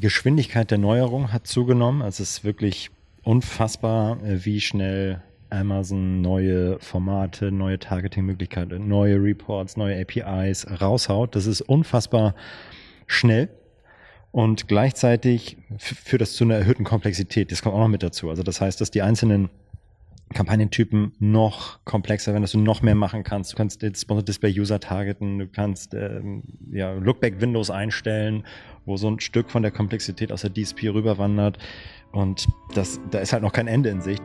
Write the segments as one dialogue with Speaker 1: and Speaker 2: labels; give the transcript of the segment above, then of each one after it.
Speaker 1: die Geschwindigkeit der Neuerung hat zugenommen. Also es ist wirklich unfassbar, äh, wie schnell Amazon neue Formate, neue Targeting-Möglichkeiten, neue Reports, neue APIs raushaut. Das ist unfassbar schnell. Und gleichzeitig führt das zu einer erhöhten Komplexität. Das kommt auch noch mit dazu. Also das heißt, dass die einzelnen Kampagnentypen noch komplexer werden, dass du noch mehr machen kannst. Du kannst jetzt Sponsored Display User targeten, du kannst ähm, ja, Lookback Windows einstellen, wo so ein Stück von der Komplexität aus der DSP rüberwandert. Und das, da ist halt noch kein Ende in Sicht.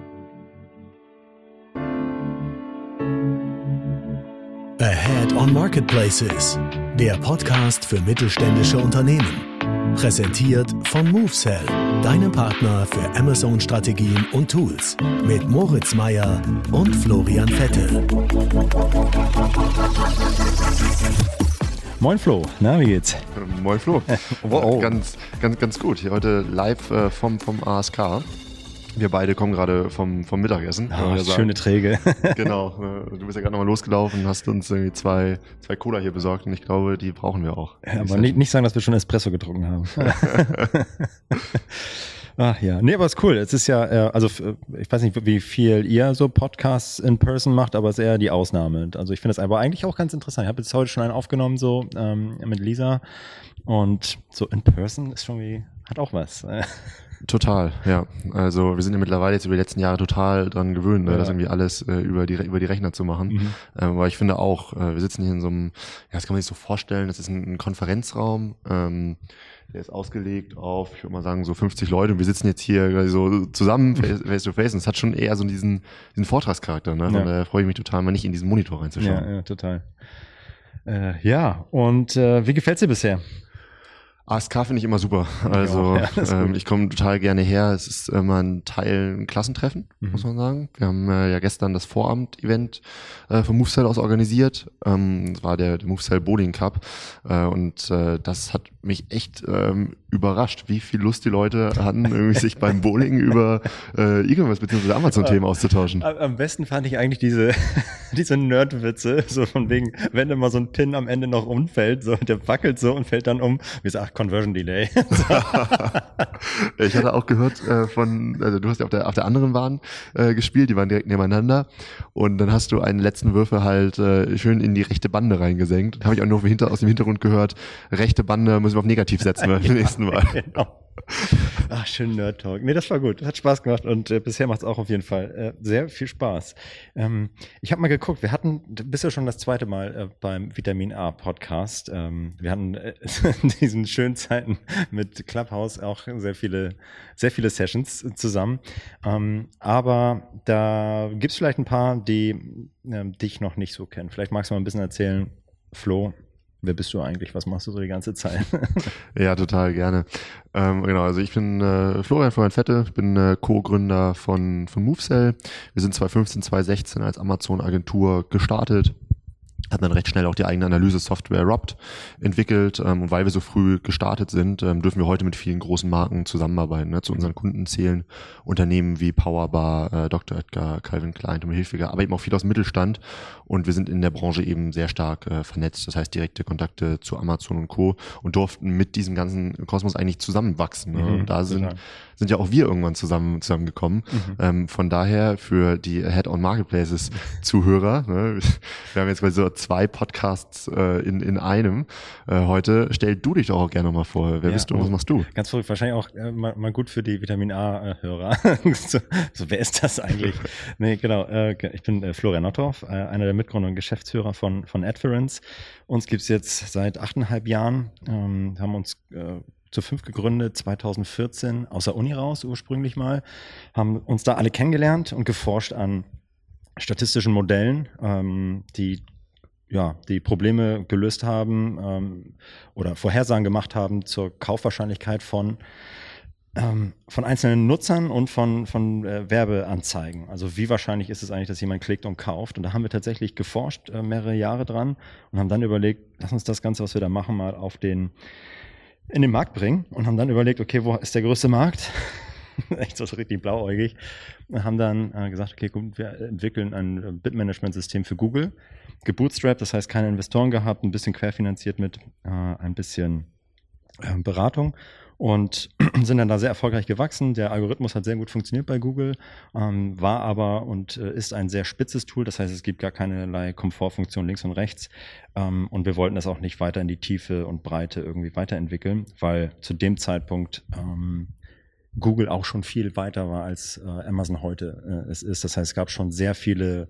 Speaker 2: Ahead on Marketplaces, der Podcast für mittelständische Unternehmen. Präsentiert von MoveSell, deinem Partner für Amazon-Strategien und Tools. Mit Moritz Meyer und Florian Vettel.
Speaker 1: Moin Flo, na, wie geht's?
Speaker 3: Moin Flo. wow. Ganz, ganz, ganz gut. Hier heute live äh, vom, vom ASK. Wir beide kommen gerade vom, vom Mittagessen.
Speaker 1: Oh, schöne Träge.
Speaker 3: genau. Äh, du bist ja gerade nochmal losgelaufen und hast uns irgendwie zwei, zwei Cola hier besorgt und ich glaube, die brauchen wir auch.
Speaker 1: Ja, aber nicht, nicht sagen, dass wir schon Espresso getrunken haben. Ach ja, nee, aber ist cool. Es ist ja, äh, also ich weiß nicht, wie viel ihr so Podcasts in Person macht, aber es ist eher die Ausnahme. Also ich finde es aber eigentlich auch ganz interessant. Ich habe jetzt heute schon einen aufgenommen, so ähm, mit Lisa. Und so in Person ist schon wie, hat auch was.
Speaker 3: Total, ja. Also wir sind ja mittlerweile jetzt über die letzten Jahre total dran gewöhnt, ne, ja. das irgendwie alles äh, über, die, über die Rechner zu machen. Mhm. Ähm, aber ich finde auch, äh, wir sitzen hier in so einem, ja, das kann man sich so vorstellen, das ist ein, ein Konferenzraum, ähm, der ist ausgelegt auf, ich würde mal sagen, so 50 Leute und wir sitzen jetzt hier so zusammen, face to face und es hat schon eher so diesen, diesen Vortragscharakter, ne? Ja. daher freue ich mich total, mal nicht in diesen Monitor reinzuschauen.
Speaker 1: Ja, ja total. Äh, ja, und äh, wie gefällt's dir bisher?
Speaker 3: ASK finde ich immer super. Also ja, ähm, ich komme total gerne her. Es ist immer ein Teil ein Klassentreffen, mhm. muss man sagen. Wir haben äh, ja gestern das Vorabend-Event äh, vom MoveCell aus organisiert. Ähm, das war der, der MoveCell Bowling Cup äh, und äh, das hat mich echt ähm, überrascht, wie viel Lust die Leute hatten, irgendwie sich beim Bowling über äh, E-Commerce bzw. Amazon-Themen auszutauschen.
Speaker 1: Am besten fand ich eigentlich diese, diese Nerd-Witze, so von wegen, wenn immer so ein Pin am Ende noch umfällt, so der wackelt so und fällt dann um, wie sagt Conversion Delay.
Speaker 3: ich hatte auch gehört äh, von, also du hast ja auf der, auf der anderen Bahn äh, gespielt, die waren direkt nebeneinander und dann hast du einen letzten Würfel halt äh, schön in die rechte Bande reingesenkt. Habe ich auch nur hinter, aus dem Hintergrund gehört, rechte Bande müssen wir auf negativ setzen beim nächsten Mal. genau.
Speaker 1: Ach, schön Nerd Talk. Nee, das war gut. Hat Spaß gemacht und äh, bisher macht es auch auf jeden Fall äh, sehr viel Spaß. Ähm, ich habe mal geguckt, wir hatten bisher schon das zweite Mal äh, beim Vitamin A Podcast. Ähm, wir hatten äh, in diesen schönen Zeiten mit Clubhouse auch sehr viele, sehr viele Sessions zusammen. Ähm, aber da gibt es vielleicht ein paar, die ähm, dich noch nicht so kennen. Vielleicht magst du mal ein bisschen erzählen, Flo, Wer bist du eigentlich? Was machst du so die ganze Zeit?
Speaker 3: ja, total gerne. Ähm, genau, also ich bin äh, Florian Florian Fette, ich bin äh, Co-Gründer von, von MoveCell. Wir sind 2015, 2016 als Amazon-Agentur gestartet hat dann recht schnell auch die eigene Analyse-Software Rupt entwickelt. Ähm, und weil wir so früh gestartet sind, ähm, dürfen wir heute mit vielen großen Marken zusammenarbeiten. Ne? Zu unseren Kunden zählen Unternehmen wie Powerbar, äh, Dr. Edgar, Calvin Klein, Tommy Hilfiger, aber eben auch viel aus dem Mittelstand. Und wir sind in der Branche eben sehr stark äh, vernetzt. Das heißt, direkte Kontakte zu Amazon und Co. und durften mit diesem ganzen Kosmos eigentlich zusammenwachsen. Ne? Mhm, und da sind, sind ja auch wir irgendwann zusammen zusammengekommen. Mhm. Ähm, von daher für die Head-on Marketplaces Zuhörer, ne? wir haben jetzt quasi so zwei Podcasts äh, in, in einem äh, heute. Stell du dich doch auch gerne mal vor. Wer ja, bist du und was machst du?
Speaker 1: Ganz verrückt, wahrscheinlich auch äh, mal, mal gut für die Vitamin A-Hörer. so, so, wer ist das eigentlich? nee, genau. Äh, ich bin äh, Florian Nottorf, äh, einer der Mitgründer und Geschäftsführer von, von Adference. Uns gibt's jetzt seit achteinhalb Jahren, ähm, haben uns äh, zu fünf gegründet, 2014 aus der Uni raus ursprünglich mal, haben uns da alle kennengelernt und geforscht an statistischen Modellen, ähm, die ja, die Probleme gelöst haben ähm, oder Vorhersagen gemacht haben zur Kaufwahrscheinlichkeit von, ähm, von einzelnen Nutzern und von, von äh, Werbeanzeigen. Also wie wahrscheinlich ist es eigentlich, dass jemand klickt und kauft? Und da haben wir tatsächlich geforscht, äh, mehrere Jahre dran und haben dann überlegt, lass uns das Ganze, was wir da machen, mal auf den in den Markt bringen und haben dann überlegt, okay, wo ist der größte Markt? Echt so richtig blauäugig. Und haben dann äh, gesagt, okay, gut, wir entwickeln ein äh, Bitmanagement-System für Google gebootstrapped, das heißt keine Investoren gehabt, ein bisschen querfinanziert mit äh, ein bisschen äh, Beratung und sind dann da sehr erfolgreich gewachsen. Der Algorithmus hat sehr gut funktioniert bei Google, ähm, war aber und äh, ist ein sehr spitzes Tool. Das heißt, es gibt gar keinerlei Komfortfunktion links und rechts. Ähm, und wir wollten das auch nicht weiter in die Tiefe und Breite irgendwie weiterentwickeln, weil zu dem Zeitpunkt ähm, Google auch schon viel weiter war als äh, Amazon heute äh, es ist. Das heißt, es gab schon sehr viele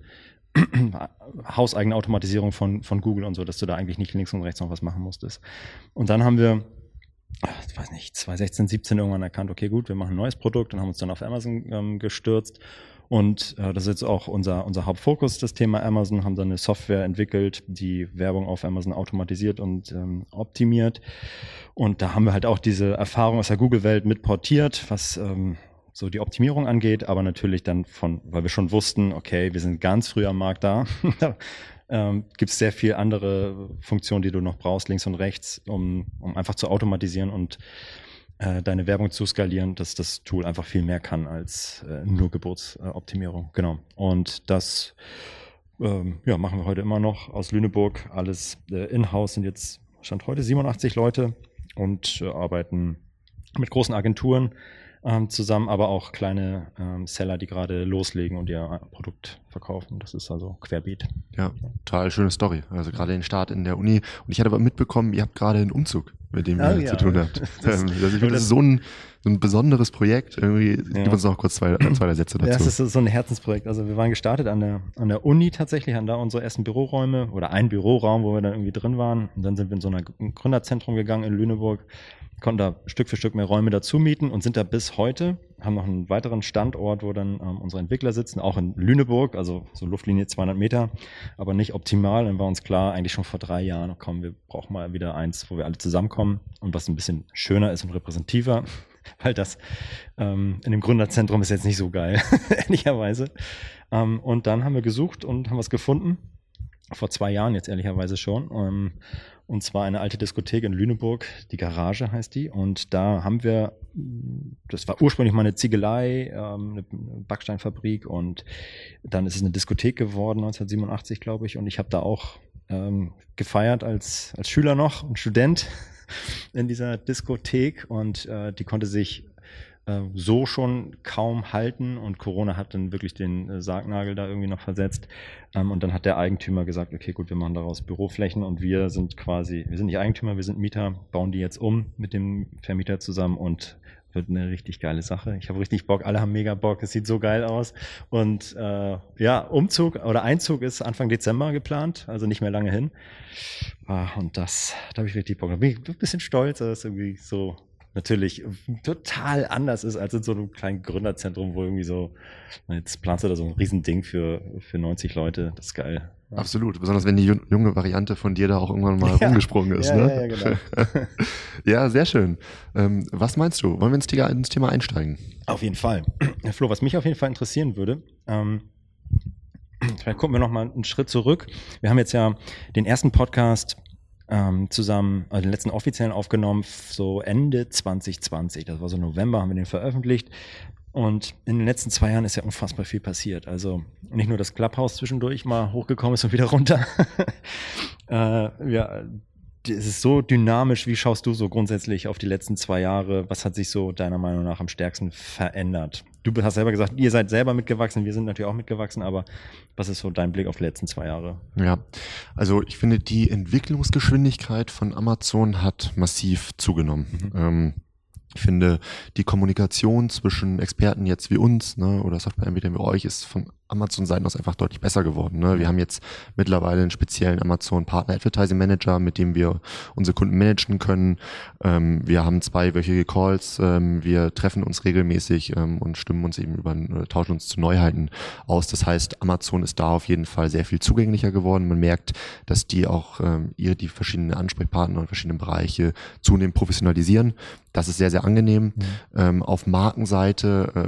Speaker 1: hauseigene Automatisierung von, von Google und so, dass du da eigentlich nicht links und rechts noch was machen musstest. Und dann haben wir ich weiß nicht, 2016, 17 irgendwann erkannt, okay, gut, wir machen ein neues Produkt und haben uns dann auf Amazon ähm, gestürzt. Und äh, das ist jetzt auch unser, unser Hauptfokus, das Thema Amazon, haben dann eine Software entwickelt, die Werbung auf Amazon automatisiert und ähm, optimiert. Und da haben wir halt auch diese Erfahrung aus der Google-Welt mitportiert, was ähm, so die Optimierung angeht, aber natürlich dann von, weil wir schon wussten, okay, wir sind ganz früh am Markt da. ähm, gibt es sehr viel andere Funktionen, die du noch brauchst, links und rechts, um, um einfach zu automatisieren und äh, deine Werbung zu skalieren, dass das Tool einfach viel mehr kann als äh, nur Geburtsoptimierung. Äh, genau. Und das ähm, ja, machen wir heute immer noch aus Lüneburg. Alles äh, in-house sind jetzt, stand heute 87 Leute und äh, arbeiten mit großen Agenturen ähm, zusammen, aber auch kleine ähm, Seller, die gerade loslegen und ihr Produkt verkaufen. Das ist also querbeet.
Speaker 3: Ja, total schöne Story. Also gerade den Start in der Uni. Und ich hatte aber mitbekommen, ihr habt gerade einen Umzug, mit dem ihr oh, ja. zu tun habt. Das, ähm, also ich finde, das ist so ein, so ein besonderes Projekt. Irgendwie, ja. gib uns noch kurz zwei, zwei Sätze dazu.
Speaker 1: Ja, das ist so ein Herzensprojekt. Also wir waren gestartet an der, an der Uni tatsächlich, haben da unsere ersten Büroräume oder ein Büroraum, wo wir dann irgendwie drin waren. Und dann sind wir in so ein Gründerzentrum gegangen in Lüneburg konnten da Stück für Stück mehr Räume dazu mieten und sind da bis heute, haben noch einen weiteren Standort, wo dann ähm, unsere Entwickler sitzen, auch in Lüneburg, also so Luftlinie 200 Meter, aber nicht optimal. Dann war uns klar, eigentlich schon vor drei Jahren, komm, wir brauchen mal wieder eins, wo wir alle zusammenkommen und was ein bisschen schöner ist und repräsentativer, weil das ähm, in dem Gründerzentrum ist jetzt nicht so geil, ehrlicherweise. Ähm, und dann haben wir gesucht und haben was gefunden vor zwei Jahren jetzt ehrlicherweise schon. Und zwar eine alte Diskothek in Lüneburg, die Garage heißt die. Und da haben wir, das war ursprünglich mal eine Ziegelei, ähm, eine Backsteinfabrik und dann ist es eine Diskothek geworden, 1987, glaube ich. Und ich habe da auch ähm, gefeiert als, als Schüler noch und Student in dieser Diskothek und äh, die konnte sich äh, so schon kaum halten und Corona hat dann wirklich den äh, Sargnagel da irgendwie noch versetzt. Ähm, und dann hat der Eigentümer gesagt, okay, gut, wir machen daraus Büroflächen und wir sind quasi, wir sind nicht Eigentümer, wir sind Mieter, bauen die jetzt um mit dem Vermieter zusammen und wird eine richtig geile Sache. Ich habe richtig Bock, alle haben mega Bock, es sieht so geil aus. Und äh, ja, Umzug oder Einzug ist Anfang Dezember geplant, also nicht mehr lange hin. Ah, und das, da habe ich richtig Bock. Da bin ich ein bisschen stolz, dass es irgendwie so natürlich total anders ist als in so einem kleinen Gründerzentrum, wo irgendwie so, jetzt planst du da so ein Riesending für, für 90 Leute, das ist geil.
Speaker 3: Ja. Absolut, besonders wenn die junge Variante von dir da auch irgendwann mal ja. rumgesprungen ist. Ja, ne? ja, genau. ja, sehr schön. Ähm, was meinst du? Wollen wir ins Thema, ins Thema einsteigen?
Speaker 1: Auf jeden Fall. Herr Flo, was mich auf jeden Fall interessieren würde, ähm, vielleicht gucken wir noch mal einen Schritt zurück. Wir haben jetzt ja den ersten Podcast ähm, zusammen, also den letzten offiziellen aufgenommen, so Ende 2020. Das war so November, haben wir den veröffentlicht. Und in den letzten zwei Jahren ist ja unfassbar viel passiert. Also nicht nur das Clubhouse zwischendurch mal hochgekommen ist und wieder runter. äh, ja, es ist so dynamisch. Wie schaust du so grundsätzlich auf die letzten zwei Jahre? Was hat sich so deiner Meinung nach am stärksten verändert? Du hast selber gesagt, ihr seid selber mitgewachsen, wir sind natürlich auch mitgewachsen, aber was ist so dein Blick auf die letzten zwei Jahre?
Speaker 3: Ja, also ich finde, die Entwicklungsgeschwindigkeit von Amazon hat massiv zugenommen. Mhm. Ähm, ich finde, die Kommunikation zwischen Experten jetzt wie uns ne, oder Softwareanbietern wie euch ist von Amazon-Seiten aus einfach deutlich besser geworden. Ne? Wir haben jetzt mittlerweile einen speziellen Amazon Partner Advertising Manager, mit dem wir unsere Kunden managen können. Ähm, wir haben zweiwöchige Calls. Ähm, wir treffen uns regelmäßig ähm, und stimmen uns eben über, äh, tauschen uns zu Neuheiten aus. Das heißt, Amazon ist da auf jeden Fall sehr viel zugänglicher geworden. Man merkt, dass die auch ähm, ihr die verschiedenen Ansprechpartner und verschiedenen Bereiche zunehmend professionalisieren. Das ist sehr, sehr angenehm. Mhm. Ähm, auf Markenseite äh,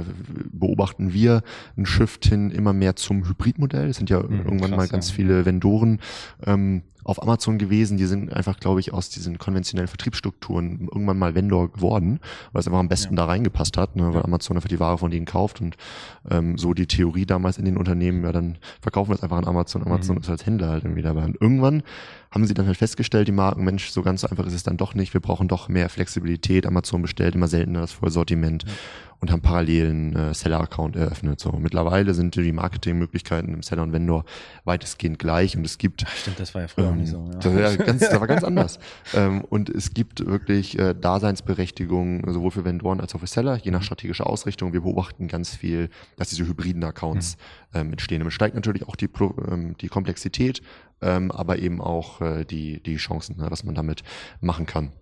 Speaker 3: beobachten wir einen Shift hin immer mehr zum Hybridmodell. Es sind ja mhm, irgendwann krass, mal ganz ja. viele Vendoren ähm, auf Amazon gewesen. Die sind einfach, glaube ich, aus diesen konventionellen Vertriebsstrukturen irgendwann mal Vendor geworden, weil es einfach am besten ja. da reingepasst hat, ne, weil Amazon einfach die Ware von denen kauft und ähm, so die Theorie damals in den Unternehmen, ja, dann verkaufen wir es einfach an Amazon. Amazon mhm. ist als Händler halt irgendwie dabei. Und irgendwann haben sie dann halt festgestellt, die Marken, Mensch, so ganz einfach ist es dann doch nicht. Wir brauchen doch mehr Flexibilität. Amazon bestellt immer seltener das Vollsortiment. Ja und haben parallel einen äh, Seller-Account eröffnet. So mittlerweile sind die Marketingmöglichkeiten im Seller und Vendor weitestgehend gleich und es gibt.
Speaker 1: Stimmt, das war ja früher ähm, nicht so. Ja.
Speaker 3: Das, war ganz, das war ganz anders. ähm, und es gibt wirklich äh, Daseinsberechtigung sowohl für Vendoren als auch für Seller, je nach strategischer Ausrichtung. Wir beobachten ganz viel, dass diese hybriden Accounts mhm. ähm, entstehen. Damit steigt natürlich auch die, ähm, die Komplexität, ähm, aber eben auch äh, die, die Chancen, ne, was man damit machen kann.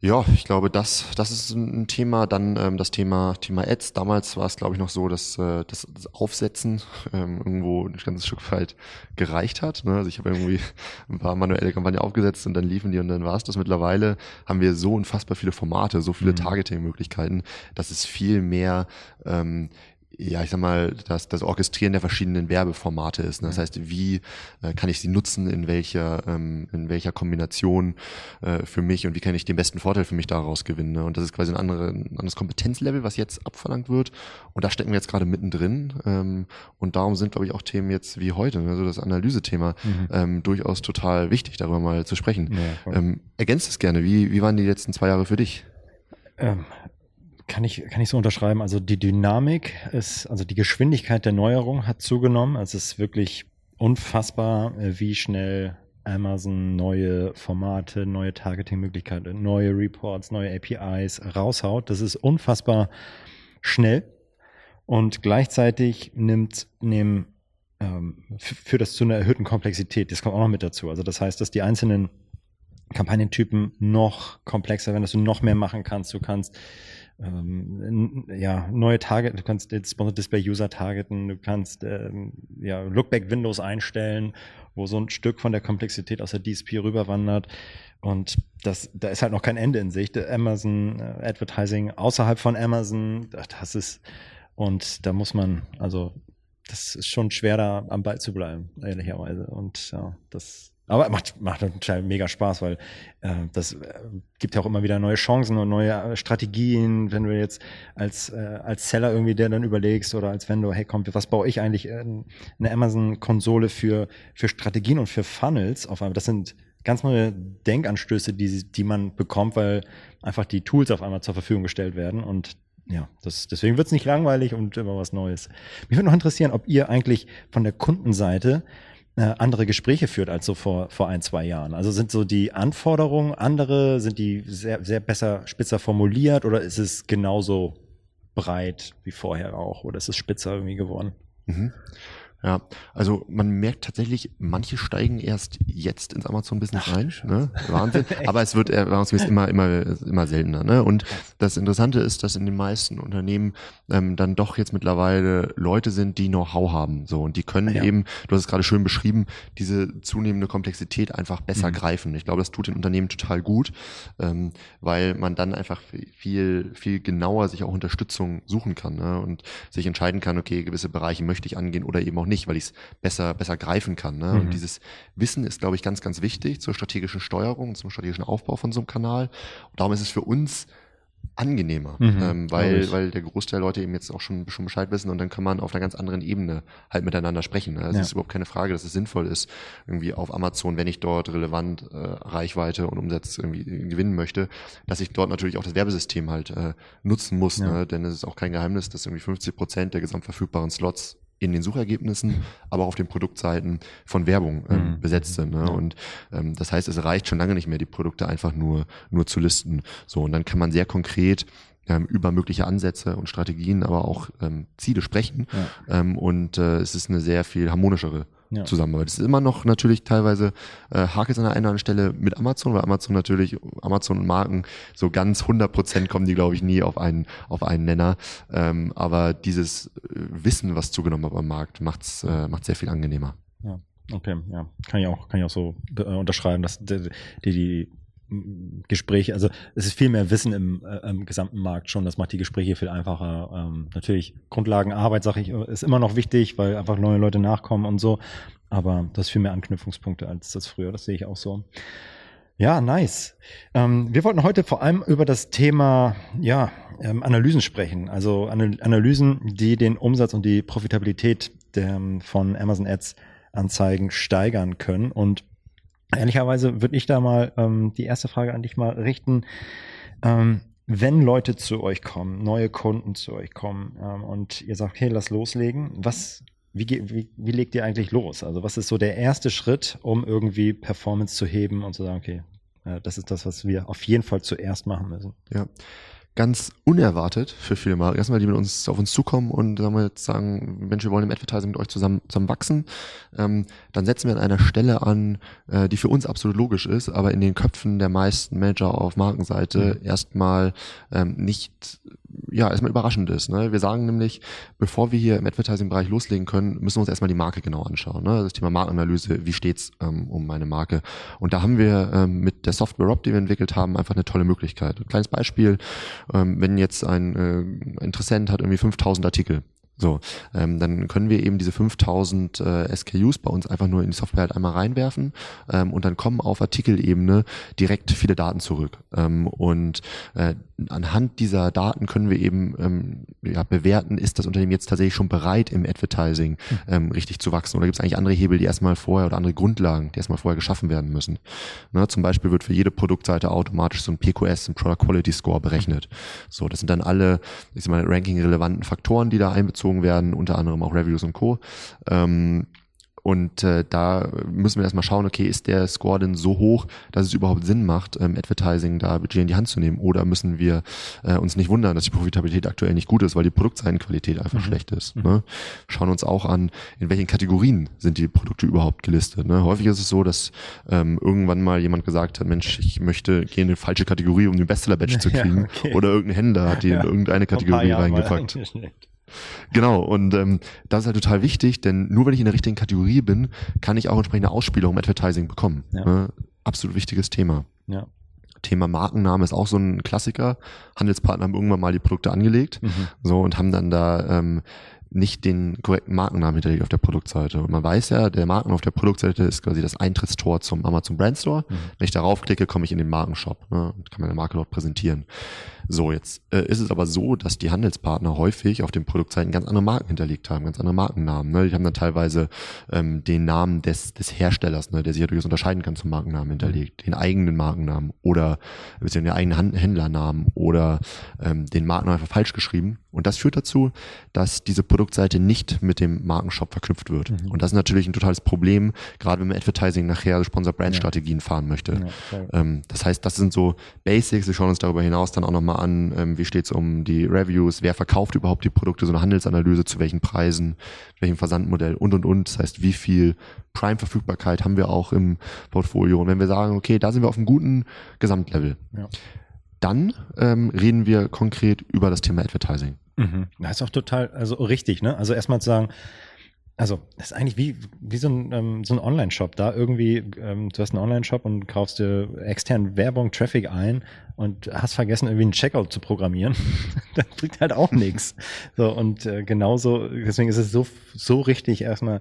Speaker 3: Ja, ich glaube, das, das ist ein Thema. Dann ähm, das Thema Thema Ads. Damals war es, glaube ich, noch so, dass äh, das, das Aufsetzen ähm, irgendwo ein ganzes Stück weit gereicht hat. Ne? Also ich habe irgendwie ein paar manuelle Kampagnen aufgesetzt und dann liefen die und dann war es das. Mittlerweile haben wir so unfassbar viele Formate, so viele mhm. Targeting-Möglichkeiten, dass es viel mehr ähm, ja, ich sag mal, das, das Orchestrieren der verschiedenen Werbeformate ist. Ne? Das heißt, wie äh, kann ich sie nutzen, in welcher, ähm, in welcher Kombination äh, für mich und wie kann ich den besten Vorteil für mich daraus gewinnen. Ne? Und das ist quasi ein, andere, ein anderes Kompetenzlevel, was jetzt abverlangt wird. Und da stecken wir jetzt gerade mittendrin. Ähm, und darum sind, glaube ich, auch Themen jetzt wie heute, ne? also das Analysethema, mhm. ähm, durchaus total wichtig, darüber mal zu sprechen. Ja, ähm, ergänzt es gerne. Wie, wie waren die letzten zwei Jahre für dich?
Speaker 1: Ähm, kann ich, kann ich so unterschreiben. Also die Dynamik ist, also die Geschwindigkeit der Neuerung hat zugenommen. Also es ist wirklich unfassbar, äh, wie schnell Amazon neue Formate, neue Targeting-Möglichkeiten, neue Reports, neue APIs raushaut. Das ist unfassbar schnell. Und gleichzeitig nimmt, nehmen, ähm, führt das zu einer erhöhten Komplexität. Das kommt auch noch mit dazu. Also das heißt, dass die einzelnen Kampagnentypen noch komplexer werden, dass du noch mehr machen kannst. Du kannst ähm, ja, neue Target, du kannst Sponsored Display User targeten, du kannst ähm, ja, Lookback Windows einstellen, wo so ein Stück von der Komplexität aus der DSP rüberwandert. Und das, da ist halt noch kein Ende in Sicht. Amazon äh, Advertising außerhalb von Amazon, das ist, und da muss man, also, das ist schon schwer, da am Ball zu bleiben, ehrlicherweise. Und ja, das aber macht, macht mega Spaß, weil äh, das äh, gibt ja auch immer wieder neue Chancen und neue äh, Strategien. Wenn du jetzt als, äh, als Seller irgendwie der dann überlegst oder als Vendor, hey komm, was baue ich eigentlich äh, eine Amazon-Konsole für, für Strategien und für Funnels auf einmal. Das sind ganz neue Denkanstöße, die, die man bekommt, weil einfach die Tools auf einmal zur Verfügung gestellt werden und ja, das, deswegen wird es nicht langweilig und immer was Neues. Mich würde noch interessieren, ob ihr eigentlich von der Kundenseite andere Gespräche führt als so vor, vor ein, zwei Jahren? Also sind so die Anforderungen andere, sind die sehr, sehr besser, spitzer formuliert oder ist es genauso breit wie vorher auch oder ist es spitzer irgendwie geworden?
Speaker 3: Mhm. Ja, also man merkt tatsächlich, manche steigen erst jetzt ins Amazon-Business rein. Ne? Wahnsinn. Aber es wird erfahrungsgemäß immer, immer, immer seltener. Ne? Und das Interessante ist, dass in den meisten Unternehmen ähm, dann doch jetzt mittlerweile Leute sind, die Know-how haben. So und die können ja. eben, du hast es gerade schön beschrieben, diese zunehmende Komplexität einfach besser mhm. greifen. Ich glaube, das tut den Unternehmen total gut, ähm, weil man dann einfach viel, viel genauer sich auch Unterstützung suchen kann ne? und sich entscheiden kann, okay, gewisse Bereiche möchte ich angehen oder eben auch nicht nicht, weil ich es besser, besser greifen kann. Ne? Mhm. Und dieses Wissen ist, glaube ich, ganz, ganz wichtig zur strategischen Steuerung, zum strategischen Aufbau von so einem Kanal. Und darum ist es für uns angenehmer, mhm, ähm, weil, weil der Großteil der Leute eben jetzt auch schon, schon Bescheid wissen und dann kann man auf einer ganz anderen Ebene halt miteinander sprechen. Ne? Also ja. Es ist überhaupt keine Frage, dass es sinnvoll ist, irgendwie auf Amazon, wenn ich dort relevant äh, Reichweite und Umsatz irgendwie gewinnen möchte, dass ich dort natürlich auch das Werbesystem halt äh, nutzen muss, ja. ne? denn es ist auch kein Geheimnis, dass irgendwie 50 Prozent der gesamtverfügbaren Slots in den Suchergebnissen, aber auch auf den Produktseiten von Werbung ähm, mhm. besetzt sind. Ne? Und ähm, das heißt, es reicht schon lange nicht mehr, die Produkte einfach nur, nur zu listen. So, und dann kann man sehr konkret ähm, über mögliche Ansätze und Strategien, aber auch ähm, Ziele sprechen. Ja. Ähm, und äh, es ist eine sehr viel harmonischere ja. Zusammenarbeit. Es ist immer noch natürlich teilweise äh, hakelt an der einen oder anderen Stelle mit Amazon, weil Amazon natürlich, Amazon und Marken, so ganz 100 Prozent kommen die, glaube ich, nie auf einen, auf einen Nenner. Ähm, aber dieses äh, Wissen, was zugenommen hat am Markt, macht's, äh, macht sehr viel angenehmer.
Speaker 1: Ja. Okay, ja, kann ich auch, kann ich auch so äh, unterschreiben, dass die, die Gespräche, also es ist viel mehr Wissen im, äh, im gesamten Markt schon, das macht die Gespräche viel einfacher. Ähm, natürlich Grundlagenarbeit, sage ich, ist immer noch wichtig, weil einfach neue Leute nachkommen und so, aber das ist viel mehr Anknüpfungspunkte als das früher, das sehe ich auch so. Ja, nice. Ähm, wir wollten heute vor allem über das Thema ja, ähm, Analysen sprechen, also Analysen, die den Umsatz und die Profitabilität der, von Amazon Ads Anzeigen steigern können. Und ehrlicherweise würde ich da mal ähm, die erste Frage an dich mal richten. Ähm, wenn Leute zu euch kommen, neue Kunden zu euch kommen ähm, und ihr sagt, okay, lass loslegen, was, wie, wie, wie legt ihr eigentlich los? Also was ist so der erste Schritt, um irgendwie Performance zu heben und zu sagen, okay, äh, das ist das, was wir auf jeden Fall zuerst machen müssen?
Speaker 3: Ja, ganz unerwartet für viele Mal. Erstmal, die mit uns auf uns zukommen und sagen wir jetzt sagen, Mensch, wir wollen im Advertising mit euch zusammen, zusammen wachsen. Ähm, dann setzen wir an einer Stelle an, äh, die für uns absolut logisch ist, aber in den Köpfen der meisten Manager auf Markenseite mhm. erstmal ähm, nicht ja, erstmal überraschend ist. Ne? Wir sagen nämlich, bevor wir hier im Advertising-Bereich loslegen können, müssen wir uns erstmal die Marke genau anschauen. Ne? Das Thema Markenanalyse, wie steht's ähm, um meine Marke? Und da haben wir ähm, mit der Software Rob, die wir entwickelt haben, einfach eine tolle Möglichkeit. Ein kleines Beispiel, ähm, wenn jetzt ein äh, Interessent hat irgendwie 5000 Artikel, so, ähm, dann können wir eben diese 5000 äh, SKUs bei uns einfach nur in die Software halt einmal reinwerfen ähm, und dann kommen auf Artikelebene direkt viele Daten zurück. Ähm, und äh, anhand dieser Daten können wir eben ähm, ja, bewerten, ist das Unternehmen jetzt tatsächlich schon bereit, im Advertising hm. ähm, richtig zu wachsen oder gibt es eigentlich andere Hebel, die erstmal vorher oder andere Grundlagen, die erstmal vorher geschaffen werden müssen. Ne, zum Beispiel wird für jede Produktseite automatisch so ein PQS, ein Product Quality Score berechnet. So, das sind dann alle, ich sag mal, ranking-relevanten Faktoren, die da einbezogen einbezogen werden, unter anderem auch Reviews und Co. Ähm, und äh, da müssen wir erstmal schauen, okay, ist der Score denn so hoch, dass es überhaupt Sinn macht, ähm, Advertising da Budget in die Hand zu nehmen? Oder müssen wir äh, uns nicht wundern, dass die Profitabilität aktuell nicht gut ist, weil die Produktseitenqualität einfach mhm. schlecht ist? Mhm. Ne? Schauen uns auch an, in welchen Kategorien sind die Produkte überhaupt gelistet. Ne? Häufig ist es so, dass ähm, irgendwann mal jemand gesagt hat, Mensch, ich möchte gehen in eine falsche Kategorie, um den Bestseller-Badge zu kriegen. Ja, okay. Oder irgendein Händler hat die ja. in irgendeine Kategorie reingepackt. Genau, und ähm, das ist halt total wichtig, denn nur wenn ich in der richtigen Kategorie bin, kann ich auch entsprechende Ausspielung im Advertising bekommen. Ja. Ne? Absolut wichtiges Thema. Ja. Thema Markenname ist auch so ein Klassiker. Handelspartner haben irgendwann mal die Produkte angelegt mhm. so und haben dann da ähm, nicht den korrekten Markennamen hinterlegt auf der Produktseite. Und man weiß ja, der Marken auf der Produktseite ist quasi das Eintrittstor zum Amazon Brand Store. Mhm. Wenn ich darauf klicke, komme ich in den Markenshop ne, und kann meine Marke dort präsentieren. So, jetzt äh, ist es aber so, dass die Handelspartner häufig auf den Produktseiten ganz andere Marken hinterlegt haben, ganz andere Markennamen. Ne? Die haben dann teilweise ähm, den Namen des, des Herstellers, ne, der sich ja durchaus unterscheiden kann zum Markennamen hinterlegt, den eigenen Markennamen oder den eigenen Händlernamen oder ähm, den Markennamen einfach falsch geschrieben. Und das führt dazu, dass diese Produktseite nicht mit dem Markenshop verknüpft wird. Mhm. Und das ist natürlich ein totales Problem, gerade wenn man Advertising nachher Sponsor-Brand-Strategien ja. fahren möchte. Ja, ähm, das heißt, das sind so Basics. Wir schauen uns darüber hinaus dann auch nochmal mal an, ähm, wie steht es um die Reviews, wer verkauft überhaupt die Produkte, so eine Handelsanalyse, zu welchen Preisen, welchem Versandmodell und und und. Das heißt, wie viel Prime-Verfügbarkeit haben wir auch im Portfolio. Und wenn wir sagen, okay, da sind wir auf einem guten Gesamtlevel, ja. Dann ähm, reden wir konkret über das Thema Advertising.
Speaker 1: Mhm. Das ist auch total, also richtig, ne? Also erstmal zu sagen, also das ist eigentlich wie, wie so ein, ähm, so ein Online-Shop. Da irgendwie, ähm, du hast einen Online-Shop und kaufst dir extern Werbung, Traffic ein und hast vergessen, irgendwie einen Checkout zu programmieren. das bringt halt auch nichts. So, und äh, genauso, deswegen ist es so, so richtig, erstmal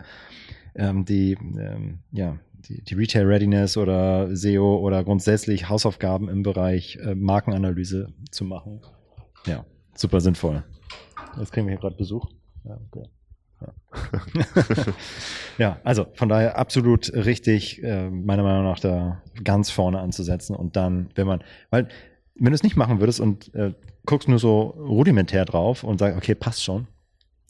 Speaker 1: ähm, die, ähm, ja, die, die Retail Readiness oder SEO oder grundsätzlich Hausaufgaben im Bereich äh, Markenanalyse zu machen. Ja, super sinnvoll. Jetzt kriegen wir hier gerade Besuch. Ja, okay. Ja. also von daher absolut richtig, äh, meiner Meinung nach da ganz vorne anzusetzen und dann, wenn man, weil wenn du es nicht machen würdest und äh, guckst nur so rudimentär drauf und sagst, okay, passt schon,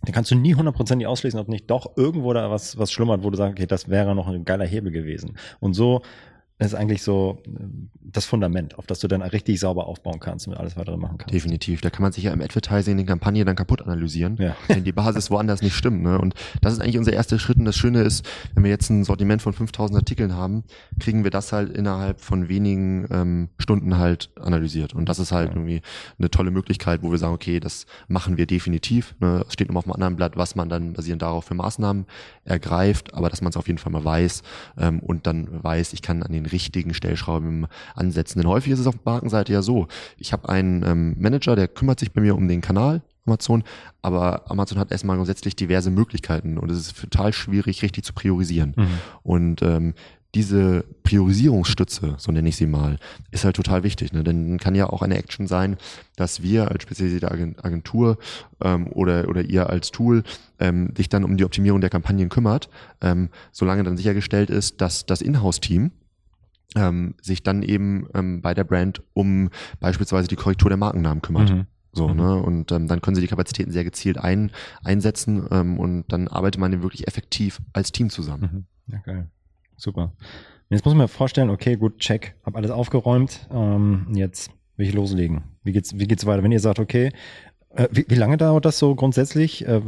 Speaker 1: dann kannst du nie hundertprozentig auslesen, ob nicht doch irgendwo da was, was schlummert, wo du sagst, okay, das wäre noch ein geiler Hebel gewesen. Und so ist eigentlich so äh, das Fundament, auf das du dann richtig sauber aufbauen kannst und alles weitere machen kannst.
Speaker 3: Definitiv. Da kann man sich ja im Advertising die Kampagne dann kaputt analysieren, ja. wenn die Basis woanders nicht stimmt. Ne? Und das ist eigentlich unser erster Schritt. Und das Schöne ist, wenn wir jetzt ein Sortiment von 5000 Artikeln haben, kriegen wir das halt innerhalb von wenigen ähm, Stunden halt analysiert. Und das ist halt ja. irgendwie eine tolle Möglichkeit, wo wir sagen, okay, das machen wir definitiv. Ne? Es steht nochmal auf einem anderen Blatt, was man dann basierend darauf für Maßnahmen ergreift, aber dass man es auf jeden Fall mal weiß ähm, und dann weiß, ich kann an den richtigen Stellschrauben ansetzen. Denn häufig ist es auf der Markenseite ja so, ich habe einen ähm, Manager, der kümmert sich bei mir um den Kanal, Amazon, aber Amazon hat erstmal grundsätzlich diverse Möglichkeiten und es ist total schwierig, richtig zu priorisieren. Mhm. Und ähm, diese Priorisierungsstütze, so nenne ich sie mal, ist halt total wichtig. Ne? Denn kann ja auch eine Action sein, dass wir als spezialisierte Agentur ähm, oder, oder ihr als Tool ähm, sich dann um die Optimierung der Kampagnen kümmert, ähm, solange dann sichergestellt ist, dass das Inhouse-Team ähm, sich dann eben ähm, bei der Brand um beispielsweise die Korrektur der Markennamen kümmert. Mhm. So, mhm. ne? Und ähm, dann können sie die Kapazitäten sehr gezielt ein, einsetzen ähm, und dann arbeitet man wirklich effektiv als Team zusammen.
Speaker 1: Mhm. Ja, geil. Super. Jetzt muss man mir vorstellen, okay, gut, check, hab alles aufgeräumt. Ähm, jetzt will ich loslegen. Wie geht's, wie geht's weiter? Wenn ihr sagt, okay, äh, wie, wie lange dauert das so grundsätzlich? Äh,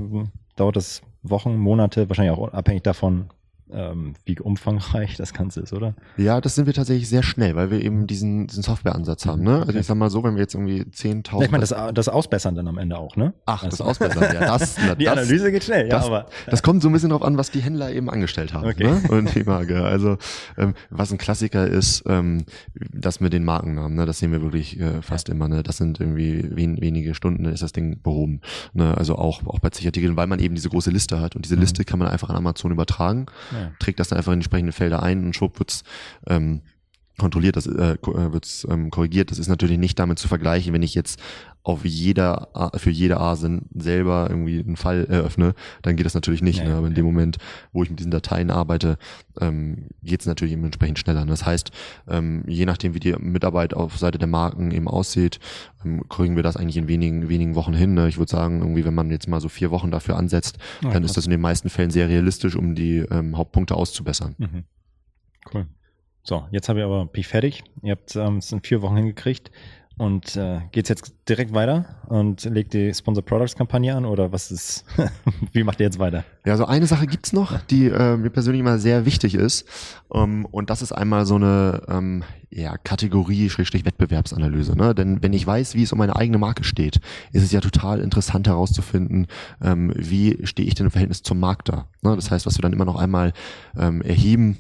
Speaker 1: dauert das Wochen, Monate, wahrscheinlich auch abhängig davon, ähm, wie umfangreich das Ganze ist, oder?
Speaker 3: Ja, das sind wir tatsächlich sehr schnell, weil wir eben diesen, diesen Softwareansatz haben. Ne? Also ich sag mal so, wenn wir jetzt irgendwie 10.000...
Speaker 1: Ich meine, das, das Ausbessern dann am Ende auch, ne?
Speaker 3: Ach, das, das also Ausbessern, ja. Das,
Speaker 1: na, die Analyse geht schnell,
Speaker 3: das,
Speaker 1: ja, aber...
Speaker 3: Das kommt so ein bisschen drauf an, was die Händler eben angestellt haben okay. ne? und die Marke. Also ähm, was ein Klassiker ist, ähm, das mit den Markennamen, ne? das sehen wir wirklich äh, fast ja. immer. Ne? Das sind irgendwie wen, wenige Stunden, ist das Ding behoben. Ne? Also auch, auch bei Zicherartikeln, weil man eben diese große Liste hat und diese mhm. Liste kann man einfach an Amazon übertragen, ja. trägt das dann einfach entsprechende Felder ein und schwupp wird's ähm, kontrolliert, das äh, äh, wird's ähm, korrigiert. Das ist natürlich nicht damit zu vergleichen, wenn ich jetzt auf jeder für jede ASIN selber irgendwie einen Fall eröffne, dann geht das natürlich nicht. Ja, ne? Aber in dem Moment, wo ich mit diesen Dateien arbeite, ähm, geht es natürlich eben entsprechend schneller. Das heißt, ähm, je nachdem, wie die Mitarbeit auf Seite der Marken eben aussieht, ähm, kriegen wir das eigentlich in wenigen, wenigen Wochen hin. Ne? Ich würde sagen, irgendwie, wenn man jetzt mal so vier Wochen dafür ansetzt, ja, dann ist das in den meisten Fällen sehr realistisch, um die ähm, Hauptpunkte auszubessern. Mhm.
Speaker 1: Cool. So, jetzt habe ich aber ich fertig. Ihr habt ähm, es in vier Wochen hingekriegt. Und äh, geht's jetzt direkt weiter und legt die Sponsor Products Kampagne an oder was ist? wie macht ihr jetzt weiter?
Speaker 3: Ja, so eine Sache gibt's noch, die äh, mir persönlich immer sehr wichtig ist. Um, ähm, und das ist einmal so eine ähm, ja, Kategorie Schrägstrich Wettbewerbsanalyse. Ne? Denn wenn ich weiß, wie es um meine eigene Marke steht, ist es ja total interessant herauszufinden, ähm, wie stehe ich denn im Verhältnis zum Markt da. Ne? Das heißt, was wir dann immer noch einmal ähm, erheben,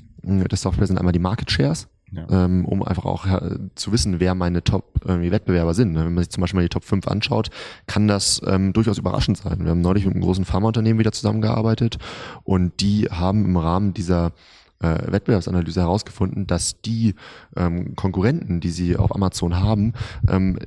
Speaker 3: das Software sind einmal die Market Shares ja. ähm, um einfach auch äh, zu wissen, wer meine Top-Wettbewerber sind. Ne? Wenn man sich zum Beispiel mal die Top 5 anschaut, kann das ähm, durchaus überraschend sein. Wir haben neulich mit einem großen Pharmaunternehmen wieder zusammengearbeitet und die haben im Rahmen dieser äh, Wettbewerbsanalyse herausgefunden, dass die ähm, Konkurrenten, die sie auf Amazon haben, ähm,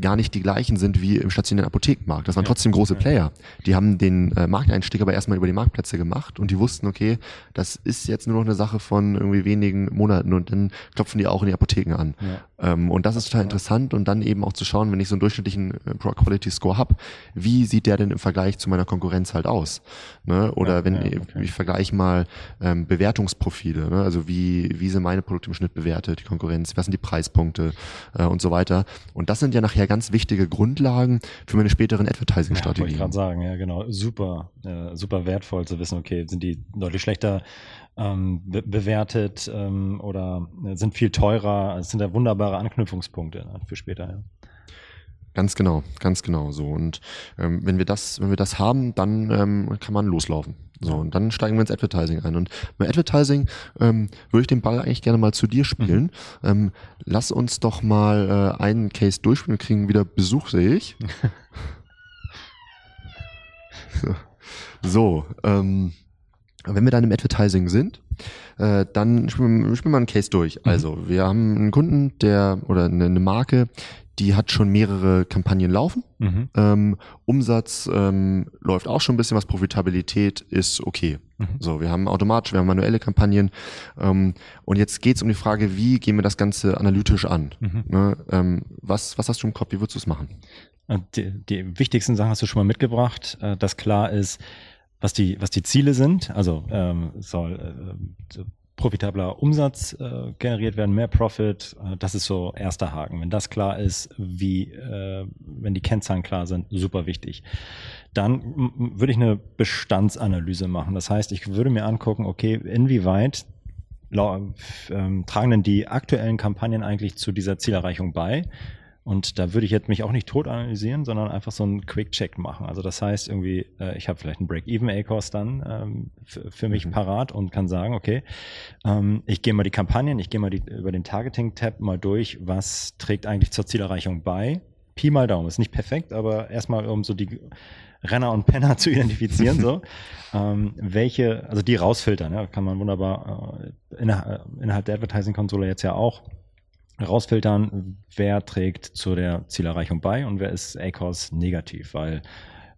Speaker 3: gar nicht die gleichen sind wie im stationären Apothekenmarkt. Das waren trotzdem große Player. Die haben den äh, Markteinstieg aber erstmal über die Marktplätze gemacht und die wussten, okay, das ist jetzt nur noch eine Sache von irgendwie wenigen Monaten und dann klopfen die auch in die Apotheken an. Ja. Ähm, und das ist total interessant und dann eben auch zu schauen, wenn ich so einen durchschnittlichen äh, Quality Score habe, wie sieht der denn im Vergleich zu meiner Konkurrenz halt aus? Ne? Oder ja, wenn ja, okay. ich, ich vergleiche mal ähm, Bewertungsprofile, ne? also wie, wie sind meine Produkte im Schnitt bewertet, die Konkurrenz, was sind die Preispunkte äh, und so weiter. Und das sind ja nachher ganz wichtige Grundlagen für meine späteren Advertising-Strategien. Ja,
Speaker 1: ich gerade sagen, ja genau, super, äh, super wertvoll zu wissen, okay, sind die deutlich schlechter ähm, be bewertet ähm, oder sind viel teurer, es sind da wunderbare Anknüpfungspunkte ne, für später. Ja.
Speaker 3: Ganz genau, ganz genau so. Und ähm, wenn wir das, wenn wir das haben, dann ähm, kann man loslaufen. So, und dann steigen wir ins Advertising ein. Und bei Advertising ähm, würde ich den Ball eigentlich gerne mal zu dir spielen. Mhm. Ähm, lass uns doch mal äh, einen Case durchspielen. Wir kriegen wieder Besuch, sehe ich. so, ähm, wenn wir dann im Advertising sind, äh, dann spielen, spielen wir einen Case durch. Mhm. Also, wir haben einen Kunden, der oder eine, eine Marke, die hat schon mehrere Kampagnen laufen. Mhm. Ähm, Umsatz ähm, läuft auch schon ein bisschen was, Profitabilität ist okay. Mhm. So, wir haben automatisch, wir haben manuelle Kampagnen. Ähm, und jetzt geht es um die Frage, wie gehen wir das Ganze analytisch an? Mhm. Ne? Ähm, was, was hast du im Kopf, wie würdest du es machen?
Speaker 1: Äh, die, die wichtigsten Sachen hast du schon mal mitgebracht, äh, dass klar ist, was die, was die Ziele sind. Also ähm, soll äh, profitabler Umsatz äh, generiert werden, mehr Profit. Äh, das ist so erster Haken. Wenn das klar ist, wie, äh, wenn die Kennzahlen klar sind, super wichtig. Dann würde ich eine Bestandsanalyse machen. Das heißt, ich würde mir angucken, okay, inwieweit ähm, tragen denn die aktuellen Kampagnen eigentlich zu dieser Zielerreichung bei? Und da würde ich jetzt mich auch nicht tot analysieren, sondern einfach so einen Quick-Check machen. Also das heißt irgendwie, äh, ich habe vielleicht einen Break-Even-A-Course dann ähm, für mich mhm. parat und kann sagen, okay, ähm, ich gehe mal die Kampagnen, ich gehe mal die, über den Targeting-Tab mal durch, was trägt eigentlich zur Zielerreichung bei Pi mal Daumen. Ist nicht perfekt, aber erstmal, um so die Renner und Penner zu identifizieren, so. ähm, welche, also die rausfiltern, ja, kann man wunderbar äh, innerhalb, innerhalb der Advertising-Konsole jetzt ja auch rausfiltern, wer trägt zu der Zielerreichung bei und wer ist ACOS negativ, weil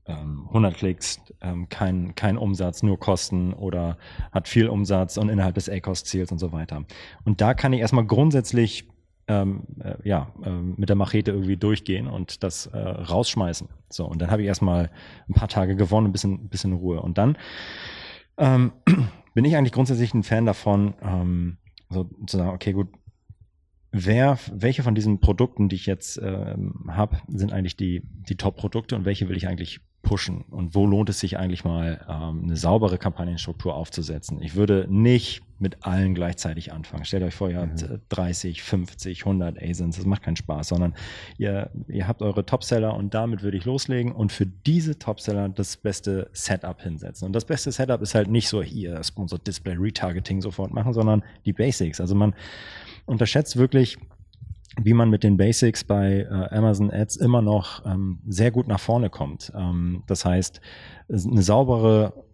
Speaker 1: ähm, 100 Klicks, ähm, kein, kein Umsatz, nur Kosten oder hat viel Umsatz und innerhalb des ACOS-Ziels und so weiter. Und da kann ich erstmal grundsätzlich ähm, äh, ja, äh, mit der Machete irgendwie durchgehen und das äh, rausschmeißen. So, und dann habe ich erstmal ein paar Tage gewonnen, ein bisschen, bisschen Ruhe. Und dann ähm, bin ich eigentlich grundsätzlich ein Fan davon, ähm, so zu sagen, okay, gut, wer, welche von diesen Produkten, die ich jetzt ähm, habe, sind eigentlich die, die Top-Produkte und welche will ich eigentlich pushen? Und wo lohnt es sich eigentlich mal, ähm, eine saubere Kampagnenstruktur aufzusetzen? Ich würde nicht mit allen gleichzeitig anfangen. Stellt euch vor, ihr habt 30, 50, 100 ASINs, das macht keinen Spaß, sondern ihr, ihr habt eure Topseller und damit würde ich loslegen und für diese Topseller das beste Setup hinsetzen. Und das beste Setup ist halt nicht so hier Sponsored Display Retargeting sofort machen, sondern die Basics. Also man unterschätzt wirklich, wie man mit den Basics bei äh, Amazon Ads immer noch ähm, sehr gut nach vorne kommt. Ähm, das heißt, eine saubere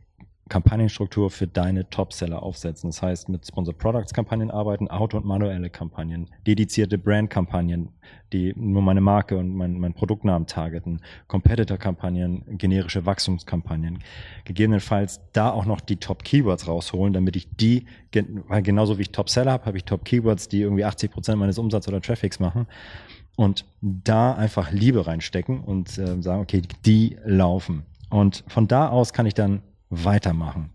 Speaker 1: Kampagnenstruktur für deine Topseller aufsetzen. Das heißt, mit Sponsor Products Kampagnen arbeiten, Auto- und manuelle Kampagnen, dedizierte Brand-Kampagnen, die nur meine Marke und mein, mein Produktnamen targeten, Competitor-Kampagnen, generische Wachstumskampagnen. Gegebenenfalls da auch noch die Top-Keywords rausholen, damit ich die, weil genauso wie ich Top-Seller habe, habe ich Top-Keywords, die irgendwie 80 Prozent meines Umsatzes oder Traffics machen und da einfach Liebe reinstecken und äh, sagen, okay, die laufen. Und von da aus kann ich dann weitermachen.